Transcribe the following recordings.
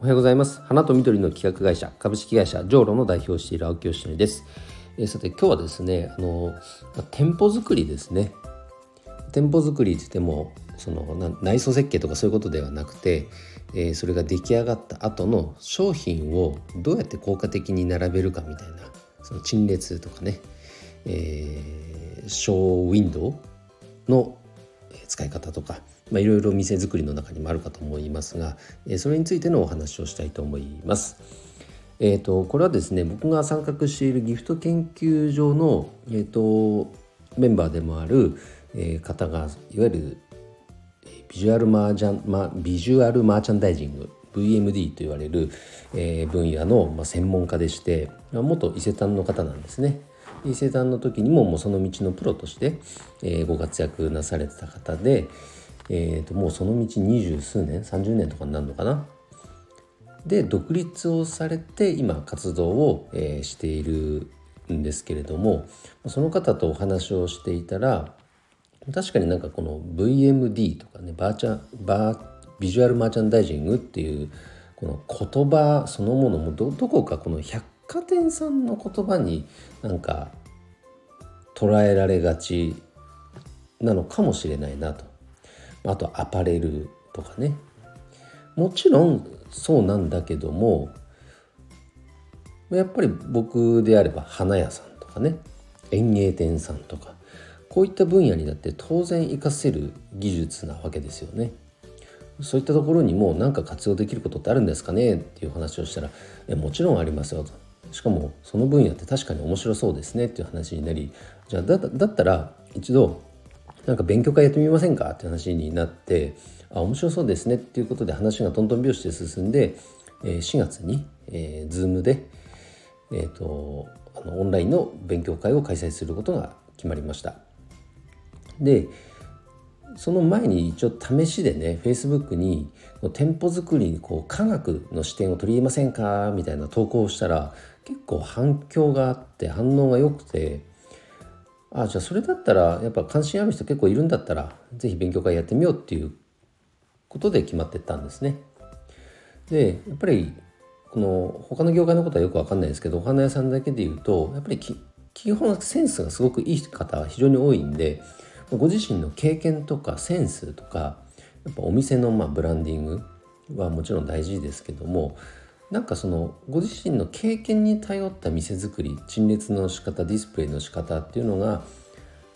おはようございます。花と緑の企画会社株式会社ジョーロの代表をしている青木よしです、えー、さて今日はですねあの店舗作りですね。店舗作りって言ってもその内装設計とかそういうことではなくて、えー、それが出来上がった後の商品をどうやって効果的に並べるかみたいなその陳列とかね、えー、ショーウィンドウの使い方とかまあ、いろいろ店作りの中にもあるかと思いますが、えそれについてのお話をしたいと思います。えーと、これはですね僕が参画しているギフト研究所の、えーと、メンバーでもある、えー、方がいわゆるビジュアルマージャン、ま、ビジュアルマーチャンダイジング VMD と言われる、えー、分野の、ま、専門家でして元伊勢丹の方なんですね。伊勢丹の時にももうその道のプロとして、えー、ご活躍なされてた方で、えー、ともうその道二十数年30年とかになるのかな。で独立をされて今活動を、えー、しているんですけれどもその方とお話をしていたら確かになんかこの VMD とかねバーチャバー visual merchandising っていうこの言葉そのものもどどこかこの百貨店さんの言葉になんか捉えられがちなのかもしれないなとあとアパレルとかねもちろんそうなんだけどもやっぱり僕であれば花屋さんとかね園芸店さんとかこういった分野にだって当然活かせる技術なわけですよね。そういったところにも何か活用できることってあるんですかねっていう話をしたら「もちろんありますよ」と。しかもその分野って確かに面白そうですねっていう話になりじゃあだったら一度なんか勉強会やってみませんかって話になってあ面白そうですねっていうことで話がトントン拍子で進んで、えー、4月に、えー、Zoom で、えーと、あのオンラインの勉強会を開催することが決まりました。でその前に一応試しでね Facebook に店舗作りにこう科学の視点を取り入れませんかみたいな投稿をしたら結構反響があって反応が良くてあじゃあそれだったらやっぱ関心ある人結構いるんだったら是非勉強会やってみようっていうことで決まってったんですね。でやっぱりこの他の業界のことはよく分かんないですけどお花屋さんだけで言うとやっぱり基本センスがすごくいい方は非常に多いんでご自身の経験とかセンスとかやっぱお店のまブランディングはもちろん大事ですけどもなんかそのご自身の経験に頼った店作り陳列の仕方ディスプレイの仕方っていうのがや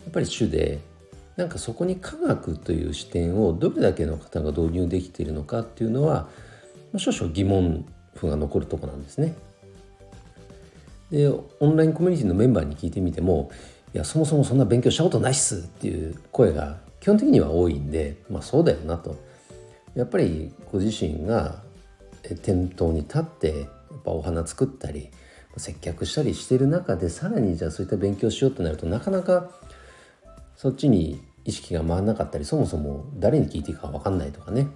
っぱり主でなんかそこに科学という視点をどれだけの方が導入できているのかっていうのは少々疑問符が残るとこなんですね。でオンラインコミュニティのメンバーに聞いてみてもいやそもそもそんな勉強したことないっすっていう声が基本的には多いんでまあそうだよなと。やっぱりご自身が店頭に立ってやっぱお花作ったり接客したりしてる中でさらにじゃあそういった勉強しようとなるとなかなかそっちに意識が回らなかったりそもそも誰に聞いていいか分かんないとかね。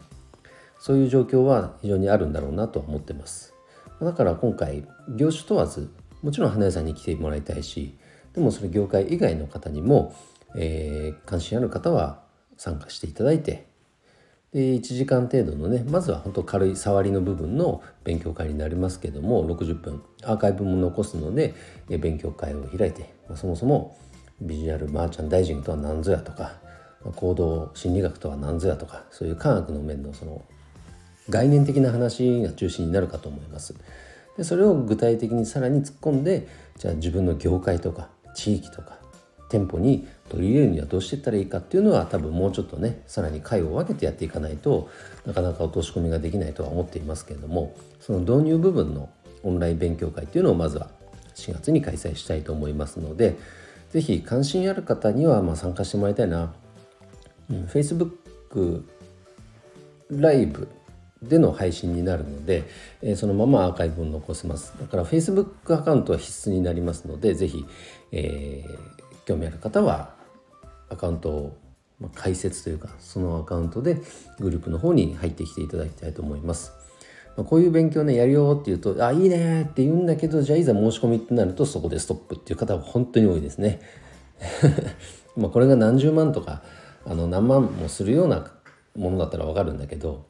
そういう状況は非常にあるんだろうなとは思ってます。だから今回業種問わずもちろん花屋さんに来てもらいたいしでもそれ業界以外の方にも、えー、関心ある方は参加していただいてで1時間程度のねまずは本当軽い触りの部分の勉強会になりますけども60分アーカイブも残すので勉強会を開いて、まあ、そもそもビジュアルマーチャンダイジングとは何ぞやとか、まあ、行動心理学とは何ぞやとかそういう科学の面のその概念的な話が中心になるかと思います。でそれを具体的にさらに突っ込んでじゃあ自分の業界とか地域とか店舗に取り入れるにはどうしていったらいいかっていうのは多分もうちょっとねさらに回を分けてやっていかないとなかなか落とし込みができないとは思っていますけれどもその導入部分のオンライン勉強会っていうのをまずは4月に開催したいと思いますので是非関心ある方にはま参加してもらいたいな、うん、Facebook ライブでの配信になるので、えー、そのままアーカイブを残せます。だから Facebook アカウントは必須になりますので是非、えー興味ある方はアカウントを開設というかそのアカウントでグループの方に入ってきていただきたいと思います。まこういう勉強ねやるよって言うと「あいいね」って言うんだけどじゃあいざ申し込みってなるとそこでストップっていう方は本当に多いですね。まこれが何十万とかあの何万もするようなものだったら分かるんだけど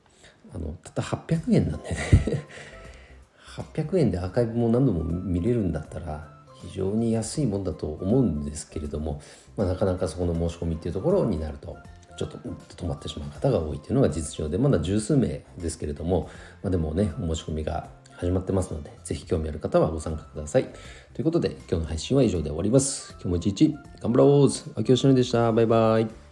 あのたった800円なんでね 800円でアーカイブも何度も見れるんだったら非常に安いもんだと思うんですけれども、まあ、なかなかそこの申し込みっていうところになるとちょっと止まってしまう方が多いというのが実情でまだ十数名ですけれども、まあ、でもね申し込みが始まってますので是非興味ある方はご参加ください。ということで今日の配信は以上で終わります。今日も一日頑張ろう。秋吉でした。バイバイ。